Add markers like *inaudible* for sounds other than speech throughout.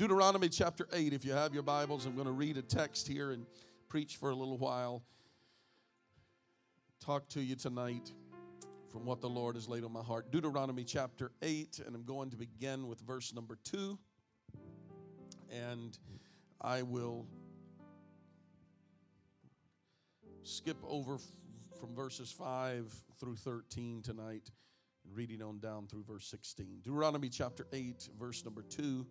Deuteronomy chapter 8, if you have your Bibles, I'm going to read a text here and preach for a little while. Talk to you tonight from what the Lord has laid on my heart. Deuteronomy chapter 8, and I'm going to begin with verse number 2. And I will skip over from verses 5 through 13 tonight and reading on down through verse 16. Deuteronomy chapter 8, verse number 2.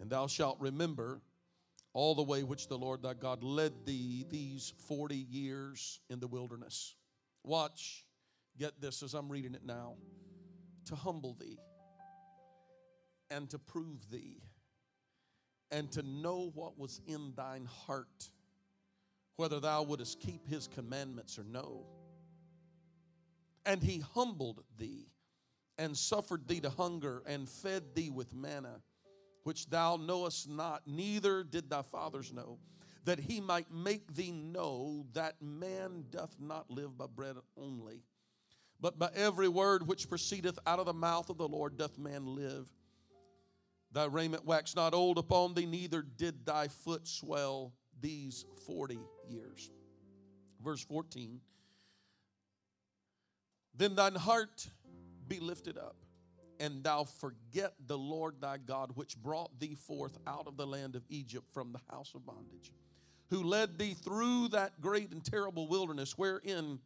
And thou shalt remember all the way which the Lord thy God led thee these 40 years in the wilderness. Watch, get this as I'm reading it now, to humble thee and to prove thee and to know what was in thine heart, whether thou wouldest keep his commandments or no. And he humbled thee and suffered thee to hunger and fed thee with manna which thou knowest not, neither did thy fathers know, that he might make thee know that man doth not live by bread only, but by every word which proceedeth out of the mouth of the Lord doth man live. Thy raiment waxed not old upon thee, neither did thy foot swell these forty years. Verse 14 Then thine heart be lifted up and thou forget the Lord thy God, which brought thee forth out of the land of Egypt from the house of bondage, who led thee through that great and terrible wilderness, wherein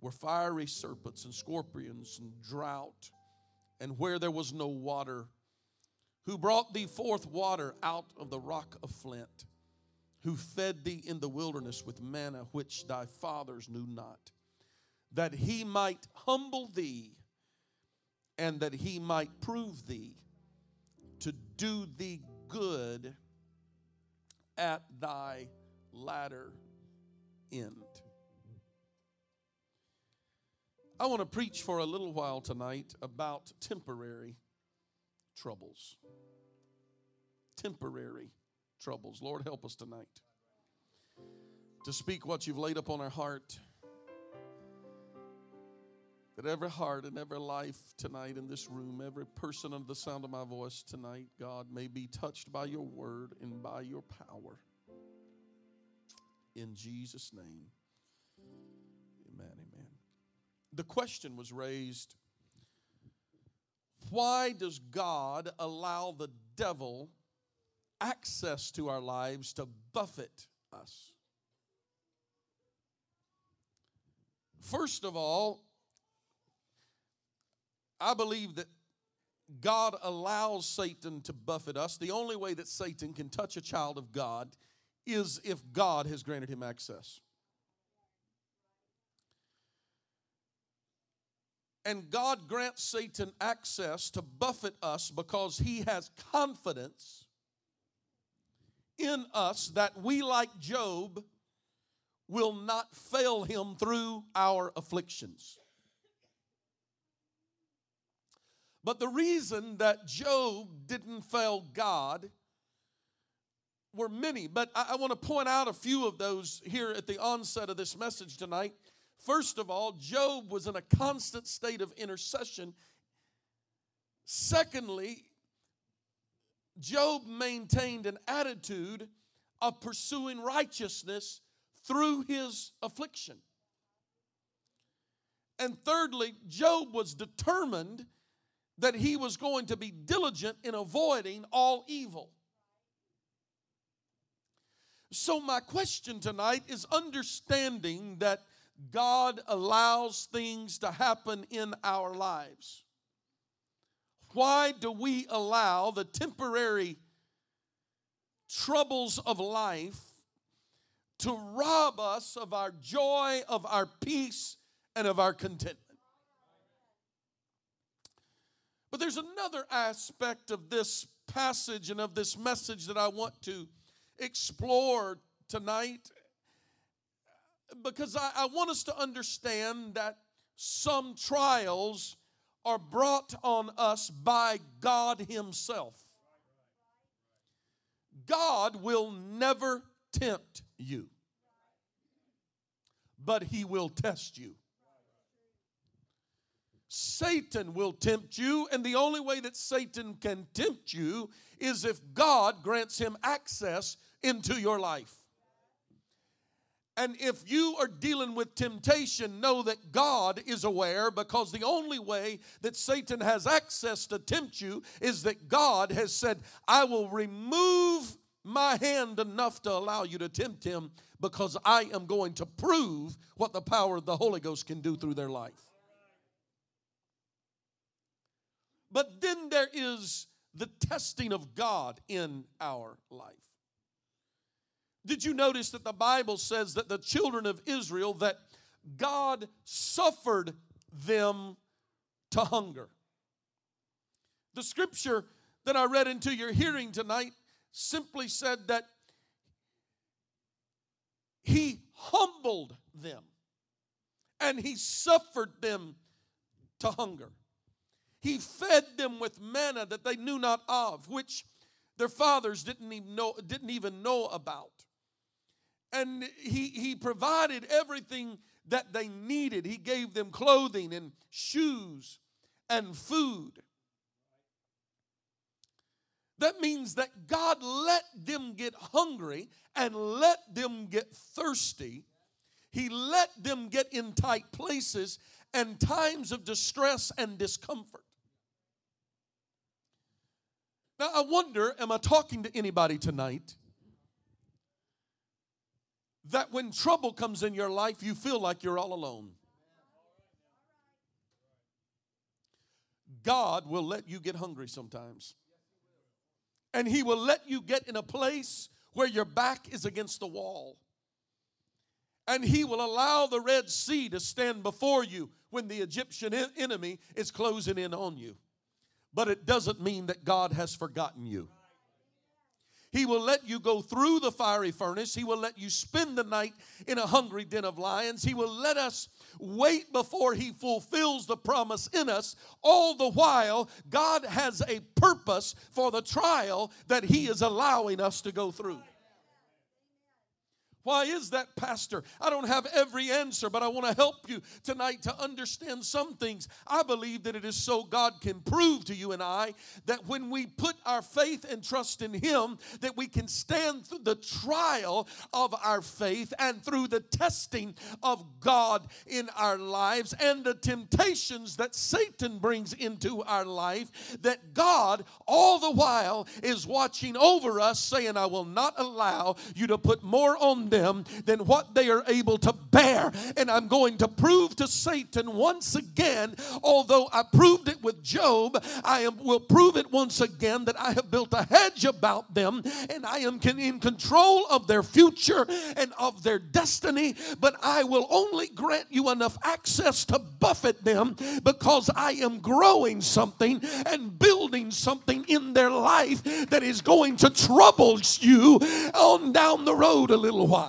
were fiery serpents and scorpions and drought, and where there was no water, who brought thee forth water out of the rock of flint, who fed thee in the wilderness with manna which thy fathers knew not, that he might humble thee and that he might prove thee to do thee good at thy latter end. I want to preach for a little while tonight about temporary troubles. Temporary troubles. Lord, help us tonight to speak what you've laid upon our heart that every heart and every life tonight in this room, every person under the sound of my voice tonight, God, may be touched by your word and by your power. In Jesus' name, amen, amen. The question was raised why does God allow the devil access to our lives to buffet us? First of all, I believe that God allows Satan to buffet us. The only way that Satan can touch a child of God is if God has granted him access. And God grants Satan access to buffet us because he has confidence in us that we, like Job, will not fail him through our afflictions. But the reason that Job didn't fail God were many, but I, I want to point out a few of those here at the onset of this message tonight. First of all, Job was in a constant state of intercession. Secondly, Job maintained an attitude of pursuing righteousness through his affliction. And thirdly, Job was determined that he was going to be diligent in avoiding all evil. So, my question tonight is understanding that God allows things to happen in our lives. Why do we allow the temporary troubles of life to rob us of our joy, of our peace, and of our contentment? But there's another aspect of this passage and of this message that I want to explore tonight because I, I, want us to understand that some trials are brought on us by God Himself. God will never tempt you, but He will test you. Satan will tempt you, and the only way that Satan can tempt you is if God grants him access into your life. And if you are dealing with temptation, know that God is aware because the only way that Satan has access to tempt you is that God has said, I will remove my hand enough to allow you to tempt him because I am going to prove what the power of the Holy Ghost can do through their life. But then there is the testing of God in our life. Did you notice that the Bible says that the children of Israel that God suffered them to hunger? The scripture that I read into your hearing tonight simply said that he humbled them and he suffered them to hunger. He fed them with manna that they knew not of, which their fathers didn't even know, didn't even know about. And he, he provided everything that they needed. He gave them clothing and shoes and food. That means that God let them get hungry and let them get thirsty. He let them get in tight places and times of distress and discomfort. Now, I wonder, am I talking to anybody tonight? That when trouble comes in your life, you feel like you're all alone. God will let you get hungry sometimes. And He will let you get in a place where your back is against the wall. And He will allow the Red Sea to stand before you when the Egyptian enemy is closing in on you. But it doesn't mean that God has forgotten you. He will let you go through the fiery furnace. He will let you spend the night in a hungry den of lions. He will let us wait before He fulfills the promise in us. All the while, God has a purpose for the trial that He is allowing us to go through. Why is that, Pastor? I don't have every answer, but I want to help you tonight to understand some things. I believe that it is so God can prove to you and I that when we put our faith and trust in Him, that we can stand through the trial of our faith and through the testing of God in our lives and the temptations that Satan brings into our life, that God all the while is watching over us, saying, I will not allow you to put more on them than what they are able to bear. And I'm going to prove to Satan once again, although I proved it with Job, I am, will prove it once again that I have built a hedge about them and I am in control of their future and of their destiny. But I will only grant you enough access to buffet them because I am growing something and building something in their life that is going to trouble you on down the road a little while.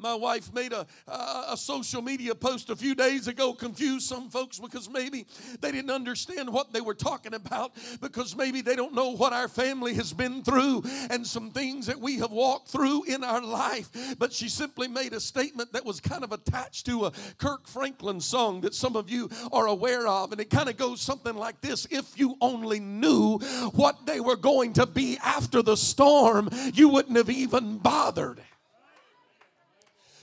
My wife made a, a, a social media post a few days ago, confused some folks because maybe they didn't understand what they were talking about, because maybe they don't know what our family has been through and some things that we have walked through in our life. But she simply made a statement that was kind of attached to a Kirk Franklin song that some of you are aware of. And it kind of goes something like this If you only knew what they were going to be after the storm, you wouldn't have even bothered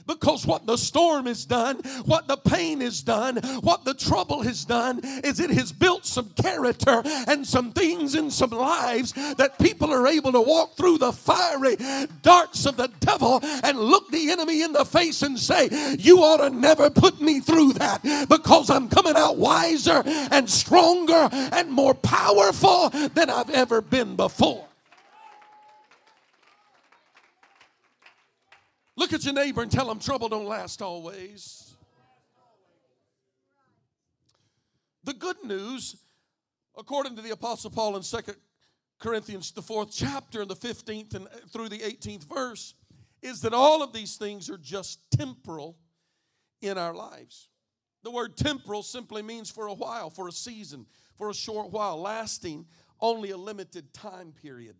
because what the storm has done, what the pain has done, what the trouble has done is it has built some character and some things in some lives that people are able to walk through the fiery darts of the devil and look the enemy in the face and say, You ought to never put me through that because I'm coming out wiser and stronger and more powerful than I've ever been before. Look at your neighbor and tell them trouble don't last always. The good news, according to the Apostle Paul in Second Corinthians, the fourth chapter, and the 15th and through the 18th verse, is that all of these things are just temporal in our lives. The word temporal simply means for a while, for a season, for a short while, lasting only a limited time period.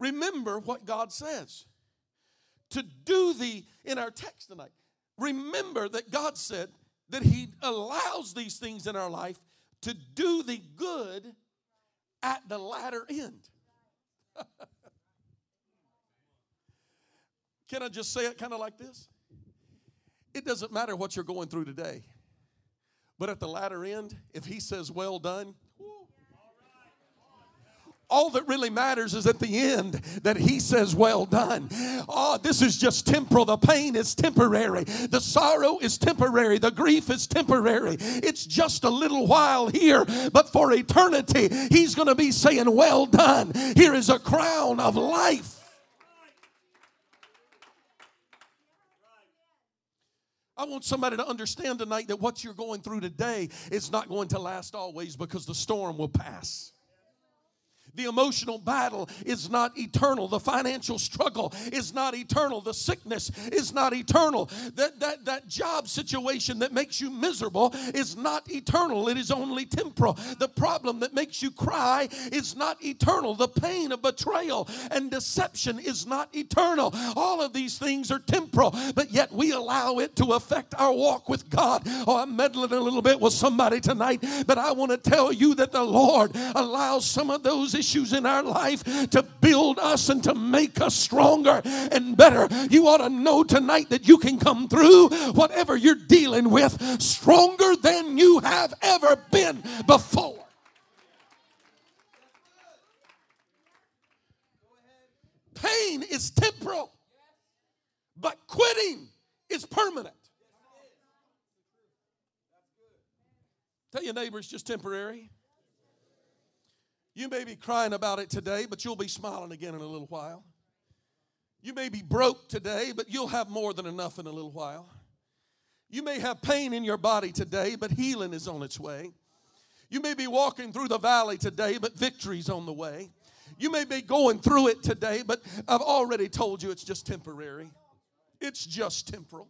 Remember what God says to do the, in our text tonight, remember that God said that He allows these things in our life to do the good at the latter end. *laughs* Can I just say it kind of like this? It doesn't matter what you're going through today, but at the latter end, if He says, Well done, all that really matters is at the end that he says, Well done. Oh, this is just temporal. The pain is temporary. The sorrow is temporary. The grief is temporary. It's just a little while here, but for eternity, he's going to be saying, Well done. Here is a crown of life. I want somebody to understand tonight that what you're going through today is not going to last always because the storm will pass. The emotional battle is not eternal. The financial struggle is not eternal. The sickness is not eternal. That, that, that job situation that makes you miserable is not eternal. It is only temporal. The problem that makes you cry is not eternal. The pain of betrayal and deception is not eternal. All of these things are temporal, but yet we allow it to affect our walk with God. Oh, I'm meddling a little bit with somebody tonight, but I want to tell you that the Lord allows some of those issues in our life to build us and to make us stronger and better. You ought to know tonight that you can come through whatever you're dealing with stronger than you have ever been before. Pain is temporal, but quitting is permanent. Tell your neighbor it's just temporary. You may be crying about it today, but you'll be smiling again in a little while. You may be broke today, but you'll have more than enough in a little while. You may have pain in your body today, but healing is on its way. You may be walking through the valley today, but victory's on the way. You may be going through it today, but I've already told you it's just temporary. It's just temporal.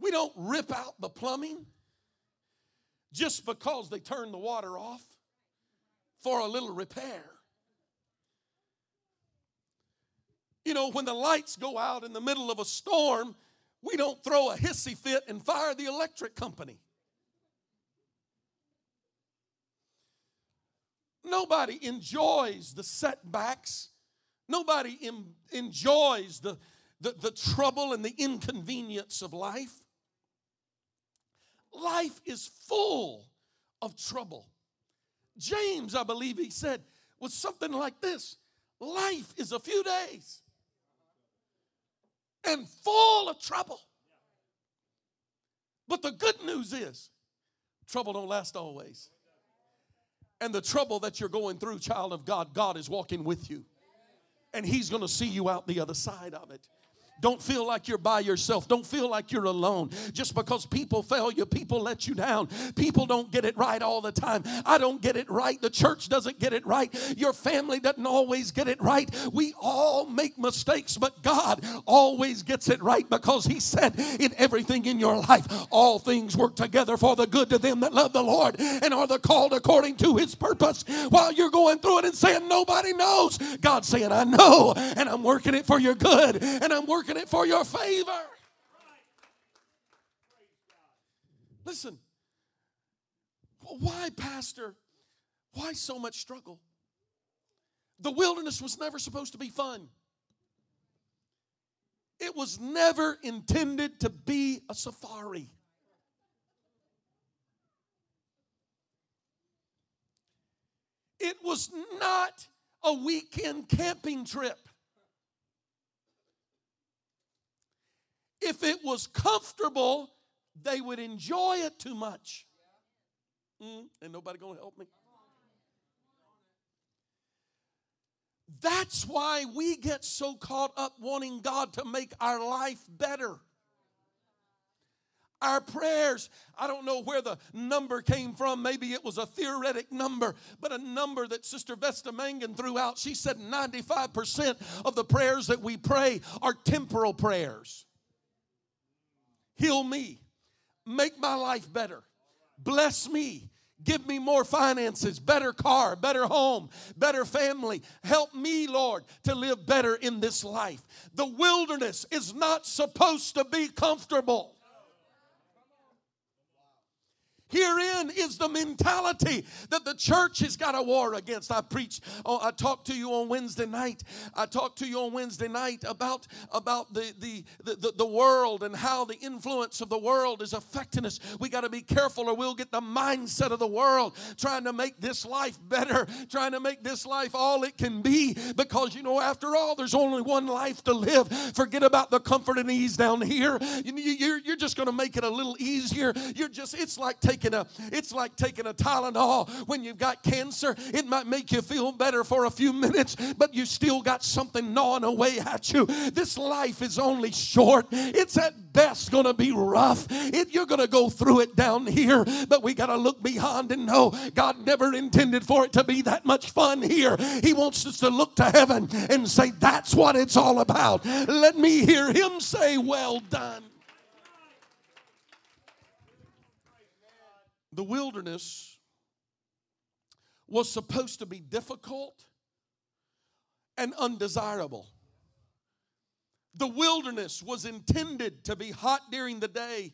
We don't rip out the plumbing just because they turn the water off for a little repair. You know, when the lights go out in the middle of a storm, we don't throw a hissy fit and fire the electric company. Nobody enjoys the setbacks. Nobody em- enjoys the, the, the trouble and the inconvenience of life. Life is full of trouble. James, I believe he said, was something like this Life is a few days and full of trouble. But the good news is, trouble don't last always. And the trouble that you're going through, child of God, God is walking with you. And He's gonna see you out the other side of it. Don't feel like you're by yourself. Don't feel like you're alone. Just because people fail you, people let you down. People don't get it right all the time. I don't get it right. The church doesn't get it right. Your family doesn't always get it right. We all make mistakes, but God always gets it right because He said in everything in your life, all things work together for the good to them that love the Lord and are the called according to His purpose. While you're going through it and saying, Nobody knows, God's saying, I know, and I'm working it for your good, and I'm working working it for your favor. Listen, why, Pastor? Why so much struggle? The wilderness was never supposed to be fun. It was never intended to be a safari. It was not a weekend camping trip. If it was comfortable, they would enjoy it too much. Mm, ain't nobody gonna help me. That's why we get so caught up wanting God to make our life better. Our prayers, I don't know where the number came from. Maybe it was a theoretic number, but a number that Sister Vesta Mangan threw out. She said 95% of the prayers that we pray are temporal prayers heal me, make my life better, bless me, Give me more finances, better car, better home, better family. Help me, Lord, to live better in this life. The wilderness is not supposed to be comfortable. Herein is the mentality that the church has got a war against. I preached, oh, I talked to you on Wednesday night. I talked to you on Wednesday night about, about the, the, the, the world and how the influence of the world is affecting us. We got to be careful or we'll get the mindset of the world trying to make this life better, trying to make this life all it can be. Because, you know, after all, there's only one life to live. Forget about the comfort and ease down here. You're, you're just going to make it a little easier. You're just, it's like taking taking a it's like taking a Tylenol when you've got cancer. It might make you feel better for a few minutes, but you still got something gnawing away at you. This life is only short. It's at best going to be rough. You're going to go through it down here, but we got to look beyond and know God never intended for it to be that much fun here. He wants us to look to heaven and say, That's what it's all about. Let me hear Him say, Well done. The wilderness was supposed to be difficult and undesirable. The wilderness was intended to be hot during the day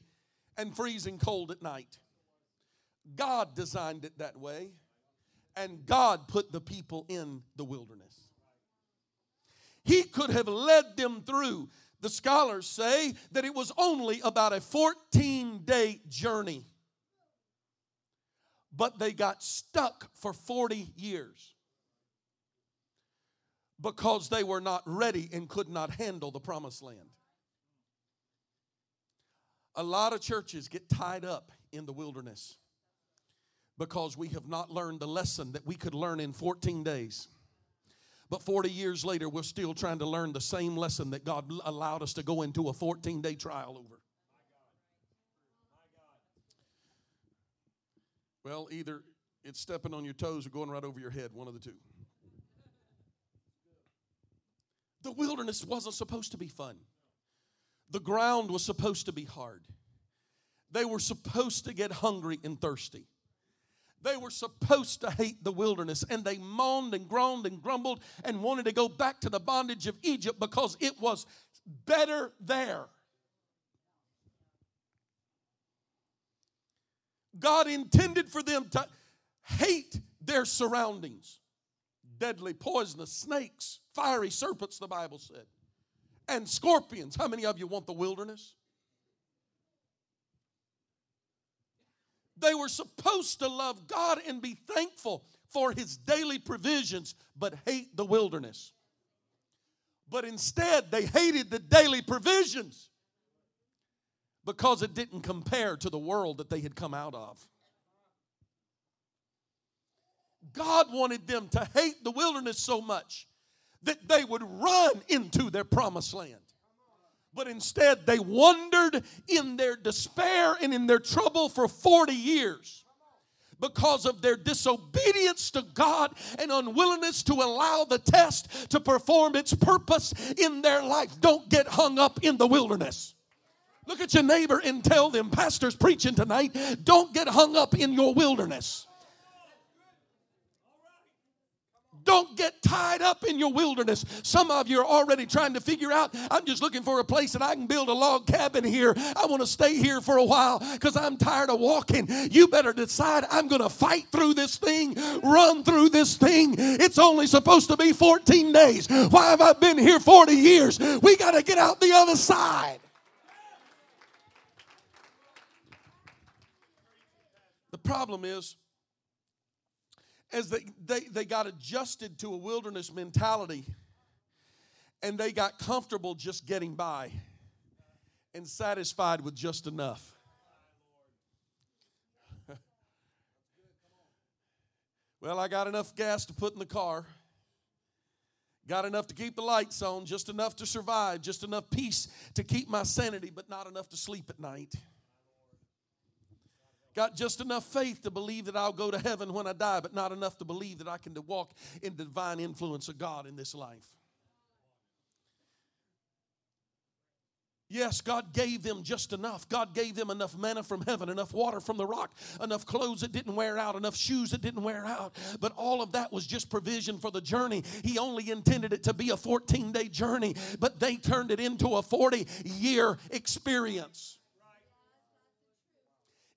and freezing cold at night. God designed it that way, and God put the people in the wilderness. He could have led them through. The scholars say that it was only about a 14 day journey but they got stuck for 40 years because they were not ready and could not handle the promised land. A lot of churches get tied up in the wilderness because we have not learned the lesson that we could learn in 14 days. But 40 years later, we're still trying to learn the same lesson that God allowed us to go into a 14 day trial over. Well, either it's stepping on your toes or going right over your head, one of the two. The wilderness wasn't supposed to be fun. The ground was supposed to be hard. They were supposed to get hungry and thirsty. They were supposed to hate the wilderness and they moaned and groaned and grumbled and wanted to go back to the bondage of Egypt because it was better there. God intended for them to hate their surroundings deadly, poisonous snakes, fiery serpents, the Bible said, and scorpions. How many of you want the wilderness? They were supposed to love God and be thankful for His daily provisions, but hate the wilderness. But instead, they hated the daily provisions because it didn't compare to the world that they had come out of. God wanted them to hate the wilderness so much that they would run into their promised land. But instead, they wandered in their despair and in their trouble for 40 years because of their disobedience to God and unwillingness to allow the test to perform its purpose in their life. Don't get hung up in the wilderness. Look at your neighbor and tell them, Pastor's preaching tonight, don't get hung up in your wilderness. Don't get tied up in your wilderness. Some of you are already trying to figure out, I'm just looking for a place that I can build a log cabin here. I want to stay here for a while because I'm tired of walking. You better decide I'm going to fight through this thing, run through this thing. It's only supposed to be 14 days. Why have I been here 40 years? We got to get out the other side. Problem is, as they, they, they got adjusted to a wilderness mentality and they got comfortable just getting by and satisfied with just enough. *laughs* well, I got enough gas to put in the car. Got enough to keep the lights on, just enough to survive, just enough peace to keep my sanity, but not enough to sleep at night. Got just enough faith to believe that I'll go to heaven when I die, but not enough to believe that I can walk in the divine influence of God in this life. Yes, God gave them just enough. God gave them enough manna from heaven, enough water from the rock, enough clothes that didn't wear out, enough shoes that didn't wear out. But all of that was just provision for the journey. He only intended it to be a 14 day journey, but they turned it into a 40 year experience.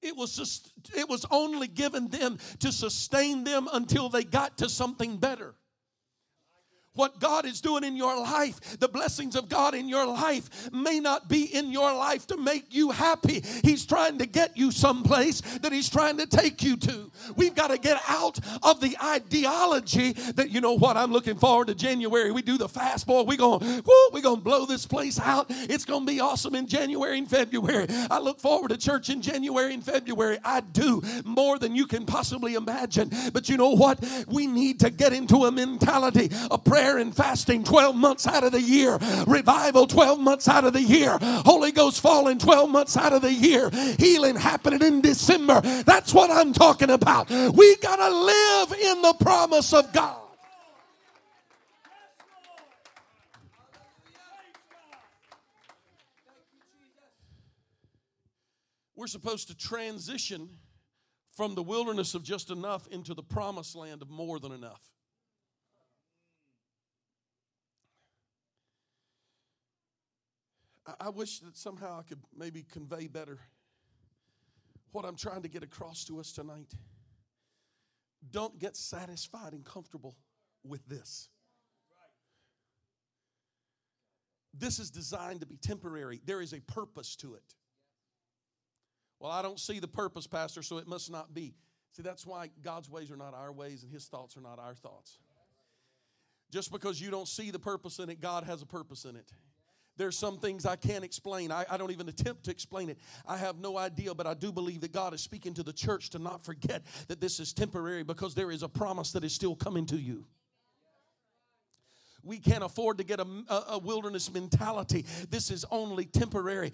It was, it was only given them to sustain them until they got to something better what God is doing in your life, the blessings of God in your life may not be in your life to make you happy. He's trying to get you someplace that He's trying to take you to. We've got to get out of the ideology that, you know what, I'm looking forward to January. We do the fast, boy. We're going we're going to blow this place out. It's going to be awesome in January and February. I look forward to church in January and February. I do more than you can possibly imagine. But you know what? We need to get into a mentality, a prayer prayer and fasting 12 months out of the year, revival 12 months out of the year, Holy Ghost falling 12 months out of the year, healing happening in December. That's what I'm talking about. We got to live in the promise of God. We're supposed to transition from the wilderness of just enough into the promised land of more than enough. I wish that somehow I could maybe convey better what I'm trying to get across to us tonight. Don't get satisfied and comfortable with this. This is designed to be temporary. There is a purpose to it. Well, I don't see the purpose, Pastor, so it must not be. See, that's why God's ways are not our ways and His thoughts are not our thoughts. Just because you don't see the purpose in it, God has a purpose in it. There's some things I can't explain. I, I, don't even attempt to explain it. I have no idea, but I do believe that God is speaking to the church to not forget that this is temporary because there is a promise that is still coming to you we can't afford to get a, a, wilderness mentality. This is only temporary.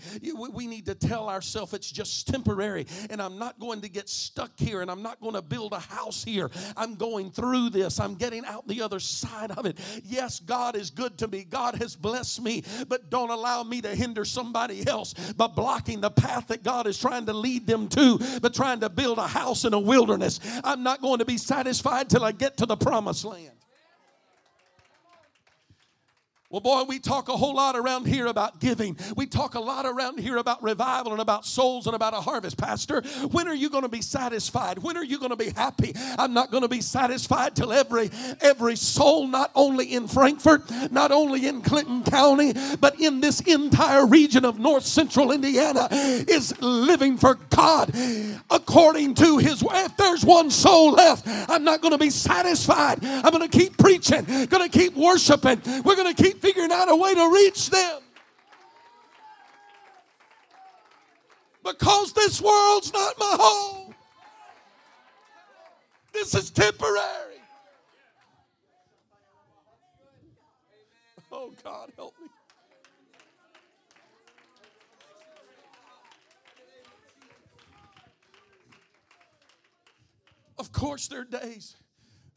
We need to tell ourselves it's just temporary, and I'm not going to get stuck here, and I'm not going to build a house here. I'm going through this, I'm getting out the other side of it. Yes, God is good to me, God has blessed me, but don't allow me to hinder somebody else by blocking the path that God is trying to lead them to, but trying to build a house in a wilderness. I'm not going to be satisfied till I get to the promised land. Well, boy, we talk a whole lot around here about giving. We talk a lot around here about revival and about souls and about a harvest, Pastor. When are you going to be satisfied? When are you going to be happy? I'm not going to be satisfied till every every soul, not only in Frankfort, not only in Clinton County, but in this entire region of North Central Indiana, is living for God according to His. If there's one soul left, I'm not going to be satisfied. I'm going to keep preaching, going to keep worshiping. We're going to keep figuring out a way to reach them. Because this world's not my home. This is temporary. Oh, God, help me. Of course, there are days.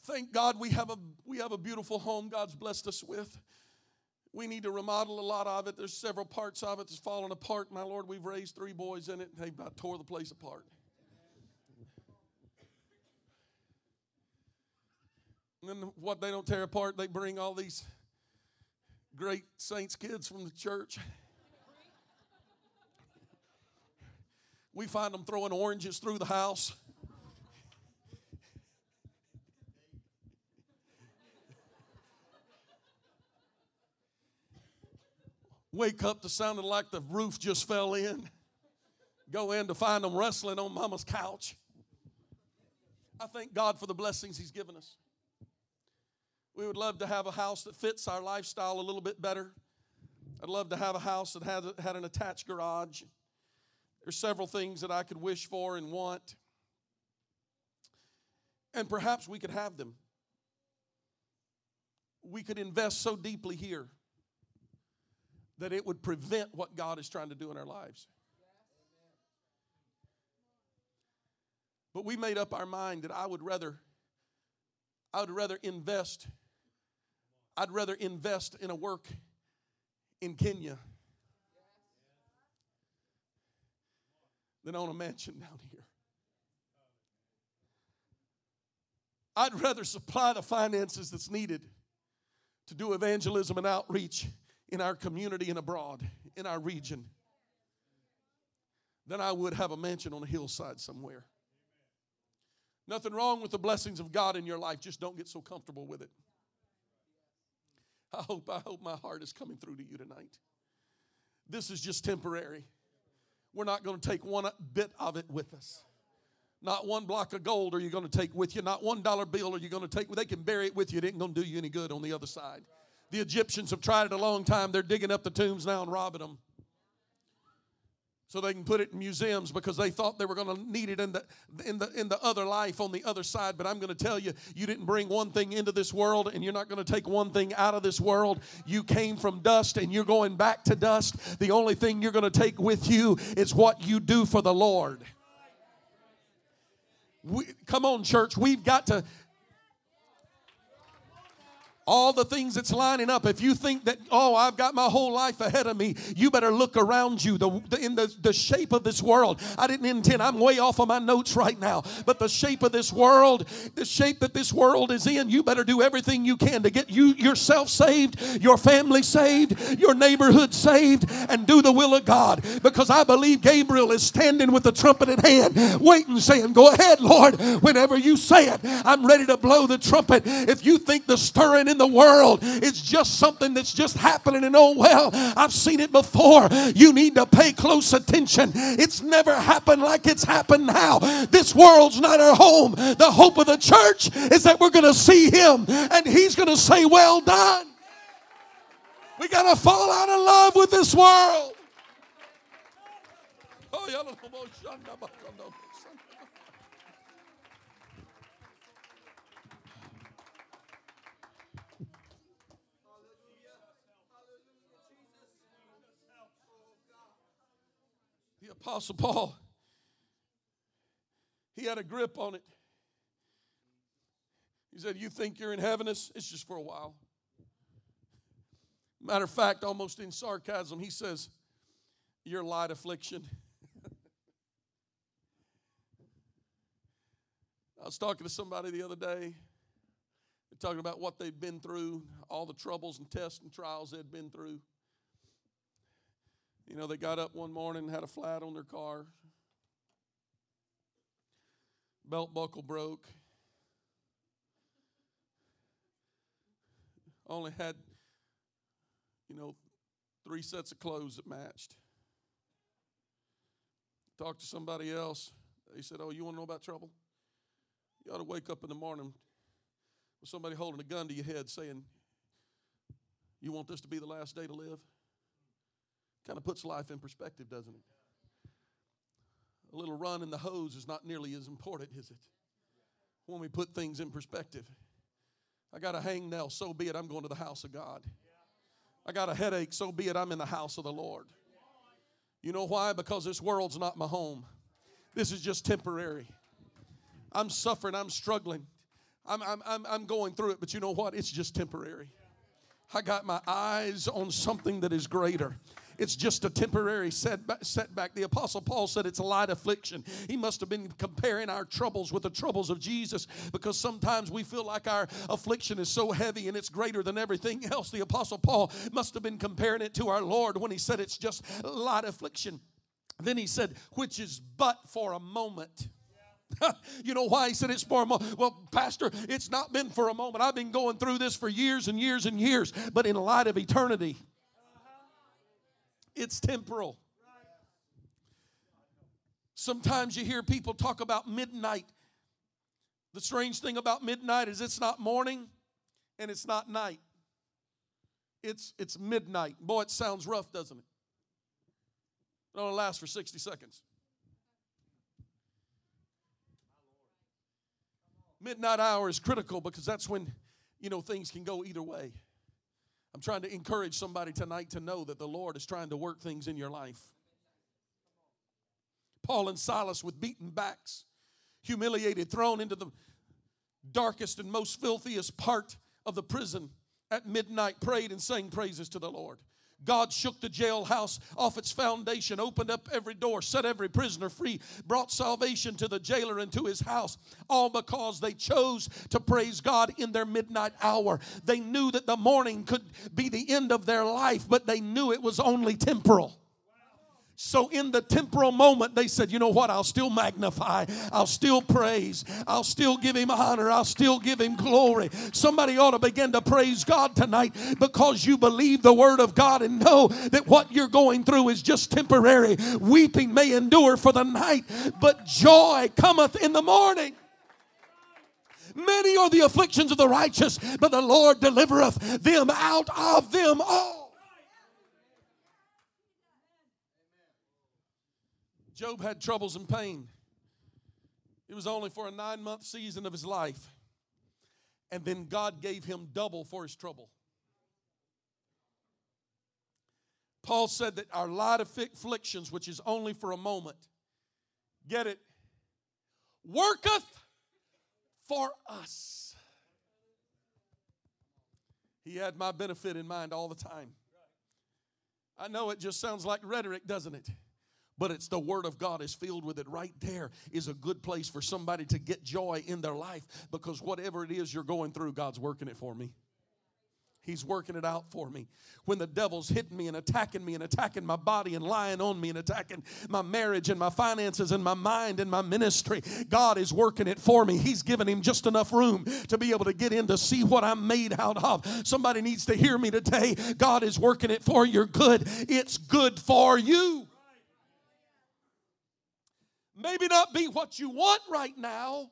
Thank God we have a we have a beautiful home God's blessed us with. We need to remodel a lot of it. There's several parts of it that's falling apart. My Lord, we've raised three boys in it. and They about tore the place apart. And then what they don't tear apart, they bring all these great saints kids from the church. We find them throwing oranges through the house. Wake up to sounding like the roof just fell in. Go in to find them wrestling on mama's couch. I thank God for the blessings He's given us. We would love to have a house that fits our lifestyle a little bit better. I'd love to have a house that had, had an attached garage. There's several things that I could wish for and want. And perhaps we could have them. We could invest so deeply here that it would prevent what God is trying to do in our lives. But we made up our mind that I would rather I would rather invest I'd rather invest in a work in Kenya than on a mansion *laughs* down here. I'd rather supply the finances that's needed to do evangelism and outreach in our community and abroad, in our region, than I would have a mansion on a hillside somewhere. Nothing wrong with the blessings of God in your life, just don't get so comfortable with it. I hope, I hope my heart is coming through to you tonight. This is just temporary. We're not going to take one bit of it with us. Not one block of gold are you going to take with you. Not one dollar bill are you going to take. They can bury it with you. It ain't going to do you any good on the other side. The Egyptians have tried it a long time. They're digging up the tombs now and robbing them so they can put it in museums because they thought they were going to need it in the in the in the other life on the other side. But i'm going to tell you you didn't bring one thing into this world and you're not going to take one thing out of this world. You came from dust and you're going back to dust. The only thing you're going to take with you is what you do for the lord. We, come on church. We've got to all the things that's lining up. If you think that, oh, I've got my whole life ahead of me, you better look around you. The, the, in the, the shape of this world, I didn't intend, I'm way off of my notes right now, but the shape of this world, the shape that this world is in, you better do everything you can to get you yourself saved, your family saved, your neighborhood saved, and do the will of God. Because I believe Gabriel is standing with the trumpet in hand, waiting, saying, Go ahead, Lord, whenever you say it, I'm ready to blow the trumpet. If you think the stirring in in the world. It's just something that's just happening and oh well, I've seen it before. You need to pay close attention. It's never happened like it's happened now. This world's not our home. The hope of the church is that we're going to see him and he's going to say, Well done. We got to fall out of love with this world. Oh, Apostle Paul, he had a grip on it. He said, You think you're in heaven? It's, just for a while. Matter of fact, almost in sarcasm, he says, Your light affliction. *laughs* I was talking to somebody the other day, talking about what they've been through, all the troubles and tests and trials they'd been through. You know, they got up one morning, had a flat on their car, belt buckle broke, only had, you know, three sets of clothes that matched. Talked to somebody else. They said, Oh, you want to know about trouble? You ought to wake up in the morning with somebody holding a gun to your head saying, You want this to be the last day to live? Kind of puts life in perspective, doesn't it? A little run in the hose is not nearly as important, is it? When we put things in perspective. I got a hangnail, so be it, I'm going to the house of God. I got a headache, so be it, I'm in the house of the Lord. You know why? Because this world's not my home. This is just temporary. I'm suffering, I'm struggling, I'm, I'm, I'm, I'm going through it, but you know what? It's just temporary. I got my eyes on something that is greater. It's just a temporary setback. The Apostle Paul said it's a light affliction. He must have been comparing our troubles with the troubles of Jesus because sometimes we feel like our affliction is so heavy and it's greater than everything else. The Apostle Paul must have been comparing it to our Lord when he said it's just light affliction. Then he said, which is but for a moment. *laughs* you know why he said it's for a moment? Well, Pastor, it's not been for a moment. I've been going through this for years and years and years, but in light of eternity, it's temporal. Sometimes you hear people talk about midnight. The strange thing about midnight is it's not morning and it's not night. It's it's midnight. Boy, it sounds rough, doesn't it? It only lasts for 60 seconds. Midnight hour is critical because that's when, you know, things can go either way. I'm trying to encourage somebody tonight to know that the Lord is trying to work things in your life. Paul and Silas, with beaten backs, humiliated, thrown into the darkest and most filthiest part of the prison at midnight, prayed and sang praises to the Lord. God shook the jailhouse off its foundation, opened up every door, set every prisoner free, brought salvation to the jailer and to his house, all because they chose to praise God in their midnight hour. They knew that the morning could be the end of their life, but they knew it was only temporal. So, in the temporal moment, they said, You know what? I'll still magnify. I'll still praise. I'll still give him honor. I'll still give him glory. Somebody ought to begin to praise God tonight because you believe the word of God and know that what you're going through is just temporary. Weeping may endure for the night, but joy cometh in the morning. Many are the afflictions of the righteous, but the Lord delivereth them out of them all. Job had troubles and pain. It was only for a nine month season of his life. And then God gave him double for his trouble. Paul said that our light of afflictions, which is only for a moment, get it, worketh for us. He had my benefit in mind all the time. I know it just sounds like rhetoric, doesn't it? But it's the word of God is filled with it right there is a good place for somebody to get joy in their life because whatever it is you're going through God's working it for me. He's working it out for me. When the devil's hitting me and attacking me and attacking my body and lying on me and attacking my marriage and my finances and my mind and my ministry, God is working it for me. He's given him just enough room to be able to get in to see what I'm made out of. Somebody needs to hear me today. God is working it for your good. It's good for you maybe not be what you want right now,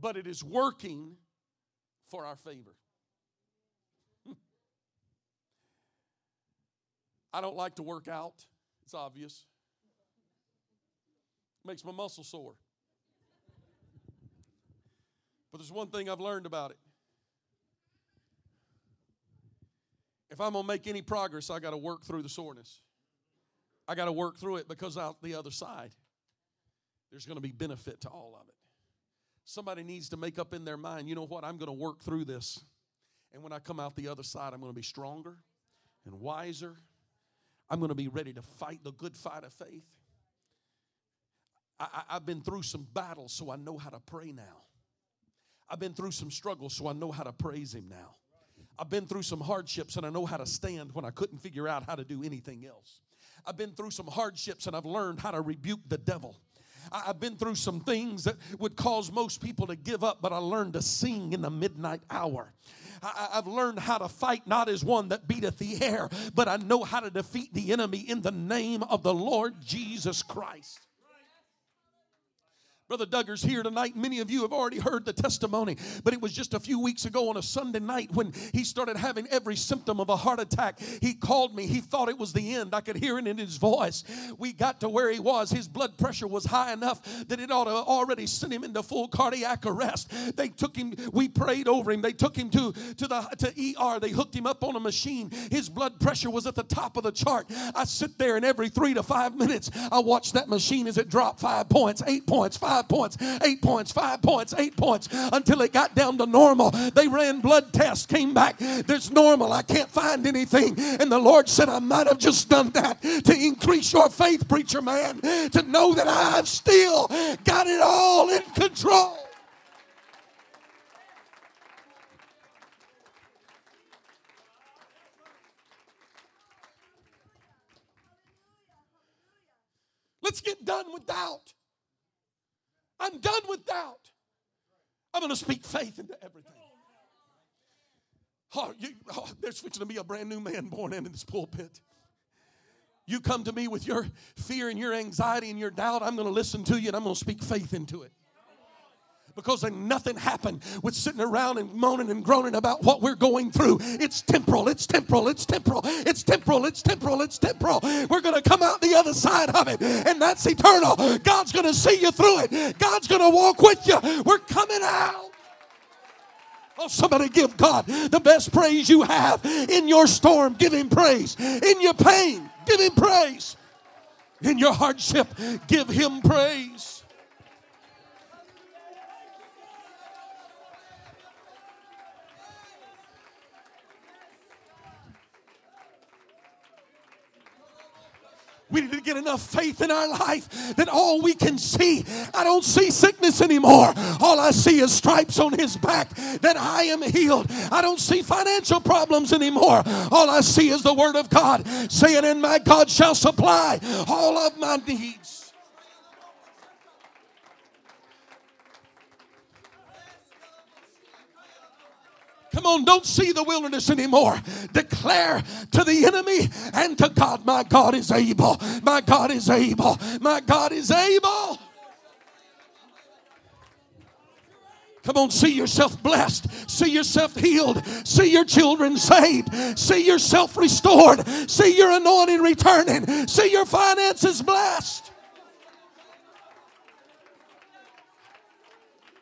but it is working for our favor. *laughs* I don't like to work out, it's obvious. makes my muscle sore. But there's one thing I've learned about it. If I'm going to make any progress, I got to work through the soreness. I got to work through it because out the other side, there's going to be benefit to all of it. Somebody needs to make up in their mind, you know what, I'm going to work through this. And when I come out the other side, I'm going to be stronger and wiser. I'm going to be ready to fight the good fight of faith. I, have been through some battles, so I know how to pray now. I've been through some struggles, so I know how to praise Him now. I've been through some hardships, and I know how to stand when I couldn't figure out how to do anything else. I've been through some hardships and I've learned how to rebuke the devil. I've been through some things that would cause most people to give up, but I learned to sing in the midnight hour. I, have learned how to fight not as one that beateth the air, but I know how to defeat the enemy in the name of the Lord Jesus Christ. Brother Duggar's here tonight. Many of you have already heard the testimony, but it was just a few weeks ago on a Sunday night when he started having every symptom of a heart attack. He called me. He thought it was the end. I could hear it in his voice. We got to where he was. His blood pressure was high enough that it ought to already send him into full cardiac arrest. They took him, we prayed over him. They took him to, to the to ER. They hooked him up on a machine. His blood pressure was at the top of the chart. I sit there and every three to five minutes, I watch that machine as it dropped five points, eight points, five five points, eight points, five points, eight points until it got down to normal. They ran blood tests, came back. There's normal. I can't find anything. And the Lord said, I might have just done that to increase your faith, preacher man, to know that I've still got it all in control. Let's get done with doubt. I'm done with doubt. I'm going to speak faith into everything. Oh, you, oh, there's fixing to be a brand new man born into this pulpit. You come to me with your fear and your anxiety and your doubt, I'm going to listen to you and I'm going to speak faith into it because nothing happened with sitting around and moaning and groaning about what we're going through. It's temporal, it's temporal, it's temporal, it's temporal, it's temporal, it's temporal. We're going to come out the other side of it, and that's eternal. God's going to see you through it, God's going to walk with you. We're coming out. Oh, somebody give God the best praise you have. In your storm, give Him praise. In your pain, give Him praise. In your hardship, give Him praise. We need to get enough faith in our life that all we can see, I don't see sickness anymore. All I see is stripes on his back, that I am healed. I don't see financial problems anymore. All I see is the word of God saying, And my God shall supply all of my needs. Come on, don't see the wilderness anymore. Declare to the enemy and to God, my God is able. My God is able. My God is able. Come on, see yourself blessed. See yourself healed. See your children saved. See yourself restored. See your anointing returning. See your finances blessed.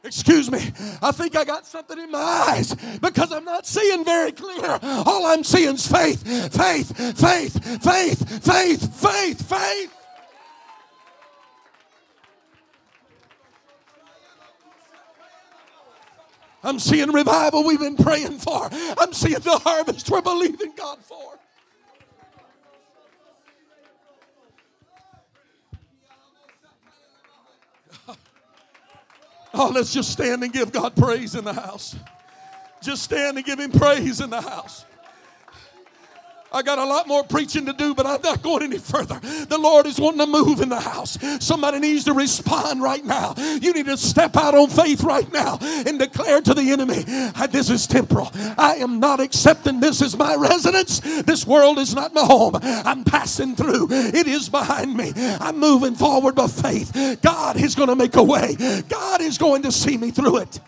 Excuse me, I think I got something in my eyes because I'm not seeing very clear. All I'm seeing is faith, faith, faith, faith, faith, faith, faith. I'm seeing revival we've been praying for. I'm seeing the harvest we're believing God for. Oh, let's just stand and give God praise in the house. Just stand and give Him praise in the house. I got a lot more preaching to do, but I'm not going any further. The Lord is wanting to move in the house. Somebody needs to respond right now. You need to step out on faith right now and declare to the enemy, This is temporal. I am not accepting this as my residence. This world is not my home. I'm passing through, it is behind me. I'm moving forward by faith. God is going to make a way, God is going to see me through it.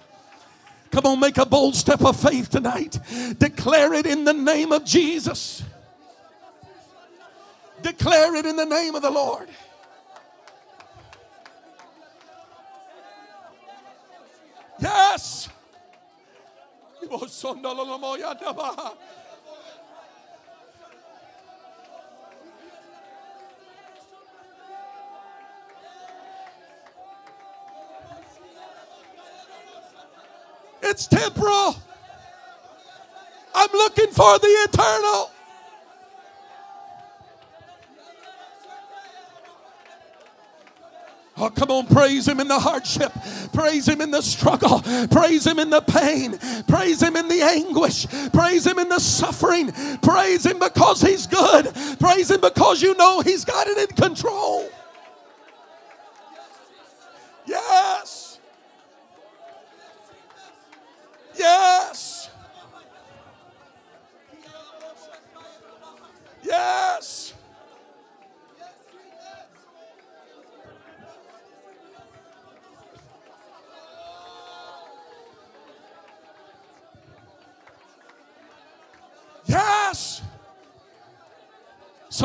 Come on, make a bold step of faith tonight. Declare it in the name of Jesus. Declare it in the name of the Lord. Yes. It's temporal. I'm looking for the eternal. Oh, come on, praise Him in the hardship, praise Him in the struggle, praise Him in the pain, praise Him in the anguish, praise Him in the suffering, praise Him because He's good, praise Him because you know He's got it in control.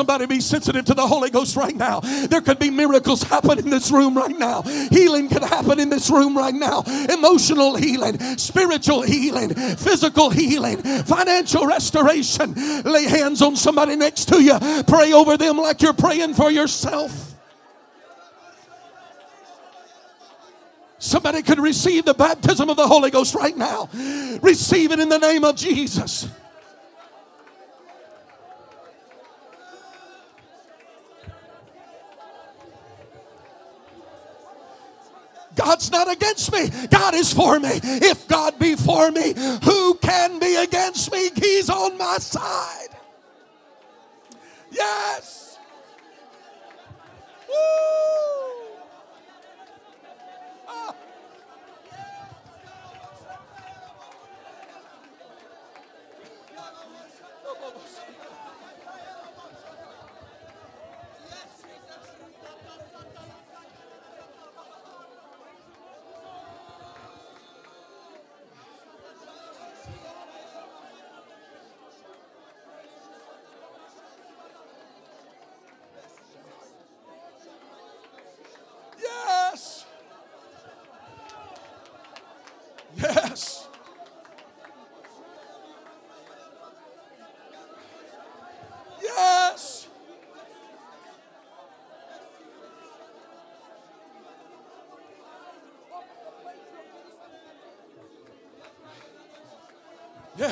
Somebody be sensitive to the Holy Ghost right now. There could be miracles happen in this room right now. Healing could happen in this room right now. Emotional healing, spiritual healing, physical healing, financial restoration. Lay hands on somebody next to you. Pray over them like you're praying for yourself. Somebody could receive the baptism of the Holy Ghost right now. Receive it in the name of Jesus. God's not against me. God is for me. If God be for me, who can be against me? He's on my side. Yes. Woo. Ah.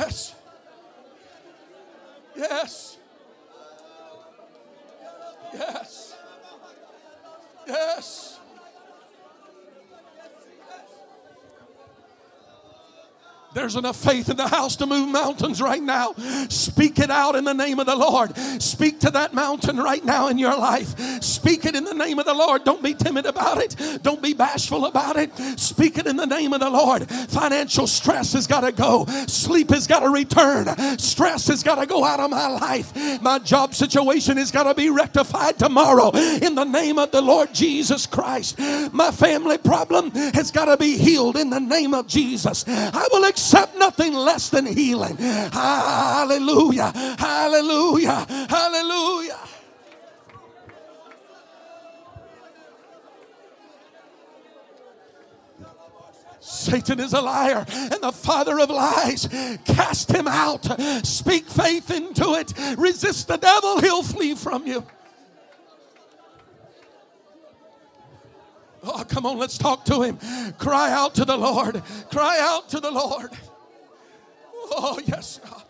Yes. Yes. Yes. Yes. There's enough faith in the house to move mountains right now. Speak it out in the name of the Lord. Speak to that mountain right now in your life. Speak it in the name of the Lord. Don't be timid about it. Don't be bashful about it. Speak it in the name of the Lord. Financial stress has got to go. Sleep has got to return. Stress has got to go out of my life. My job situation has got to be rectified tomorrow in the name of the Lord Jesus Christ. My family problem has got to be healed in the name of Jesus. I will accept accept nothing less than healing. Hallelujah. Hallelujah. Hallelujah. Satan is a liar and the father of lies. Cast him out. Speak faith into it. Resist the devil, he'll flee from you. Oh, come on, let's talk to him. Cry out to the Lord. Cry out to the Lord. Oh, yes, God.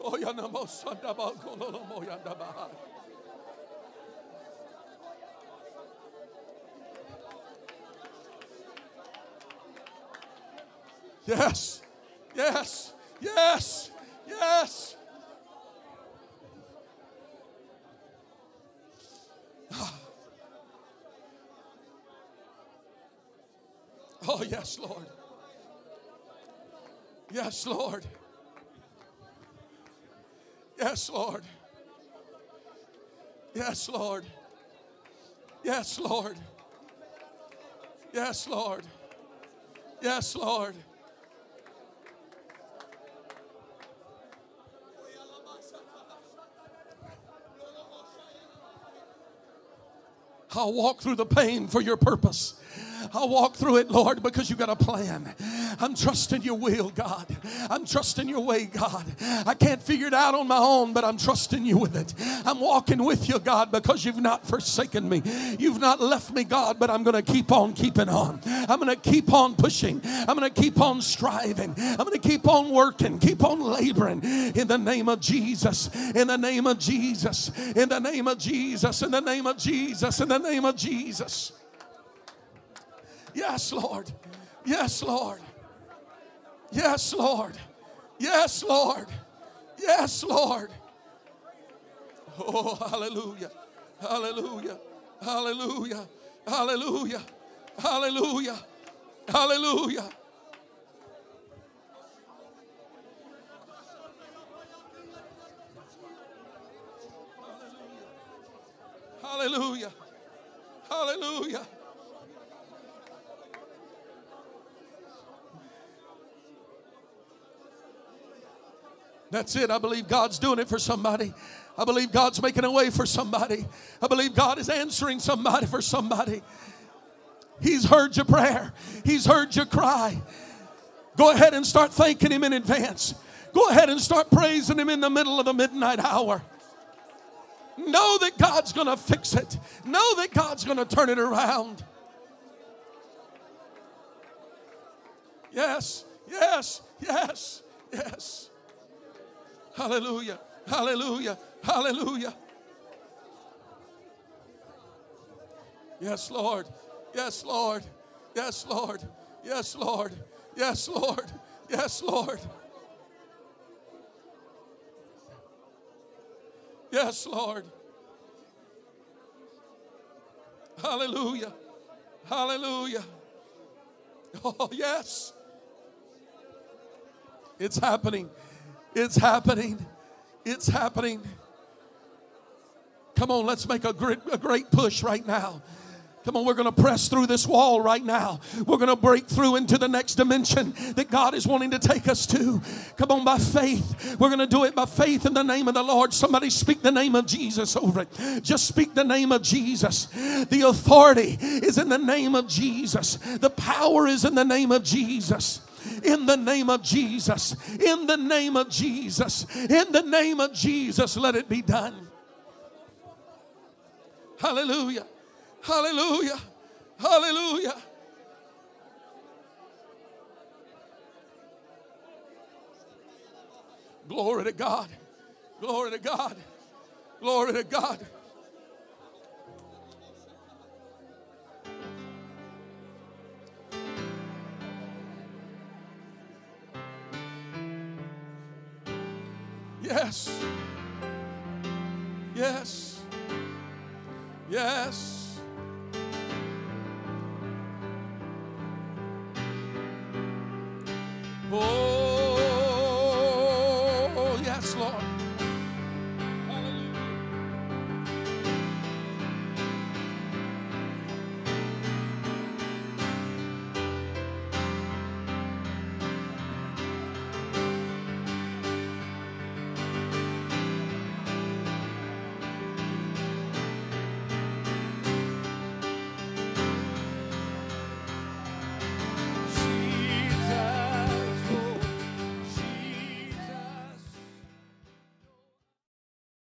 Oh, Yes, yes, yes, yes. Ah. Oh, yes, Lord. Yes, Lord. Yes, Lord. Yes, Lord. Yes, Lord. Yes, Lord. Yes, Lord. I'll walk through the pain for your purpose. I'll walk through it, Lord, because you've got a plan. I'm trusting your will, God. I'm trusting your way, God. I can't figure it out on my own, but I'm trusting you with it. I'm walking with you, God, because you've not forsaken me. You've not left me, God, but I'm going to keep on keeping on. I'm going to keep on pushing. I'm going to keep on striving. I'm going to keep on working, keep on laboring in the name of Jesus. In the name of Jesus. In the name of Jesus. In the name of Jesus. In the name of Jesus. Yes, Lord. Yes, Lord. Yes, Lord. Yes, Lord. Yes, Lord. Oh, hallelujah. Hallelujah. Hallelujah. Hallelujah. Hallelujah. Hallelujah. Hallelujah. Hallelujah. That's it. I believe God's doing it for somebody. I believe God's making a way for somebody. I believe God is answering somebody for somebody. He's heard your prayer, He's heard your cry. Go ahead and start thanking Him in advance. Go ahead and start praising Him in the middle of the midnight hour. Know that God's going to fix it, know that God's going to turn it around. Yes, yes, yes, yes. Hallelujah. Hallelujah. Hallelujah. Yes, Lord. Yes, Lord. Yes, Lord. Yes, Lord. Yes, Lord. Yes, Lord. Yes, Lord. Hallelujah. Hallelujah. Oh, yes. It's happening. It's happening. It's happening. Come on, let's make a great, a great push right now. Come on, we're going to press through this wall right now. We're going to break through into the next dimension that God is wanting to take us to. Come on, by faith. We're going to do it by faith in the name of the Lord. Somebody speak the name of Jesus over it. Just speak the name of Jesus. The authority is in the name of Jesus, the power is in the name of Jesus in the name of Jesus. In the name of Jesus. In the name of Jesus, let it be done. Hallelujah. Hallelujah. Hallelujah. Glory to God. Glory to God. Glory to God. Yes. Yes. Yes.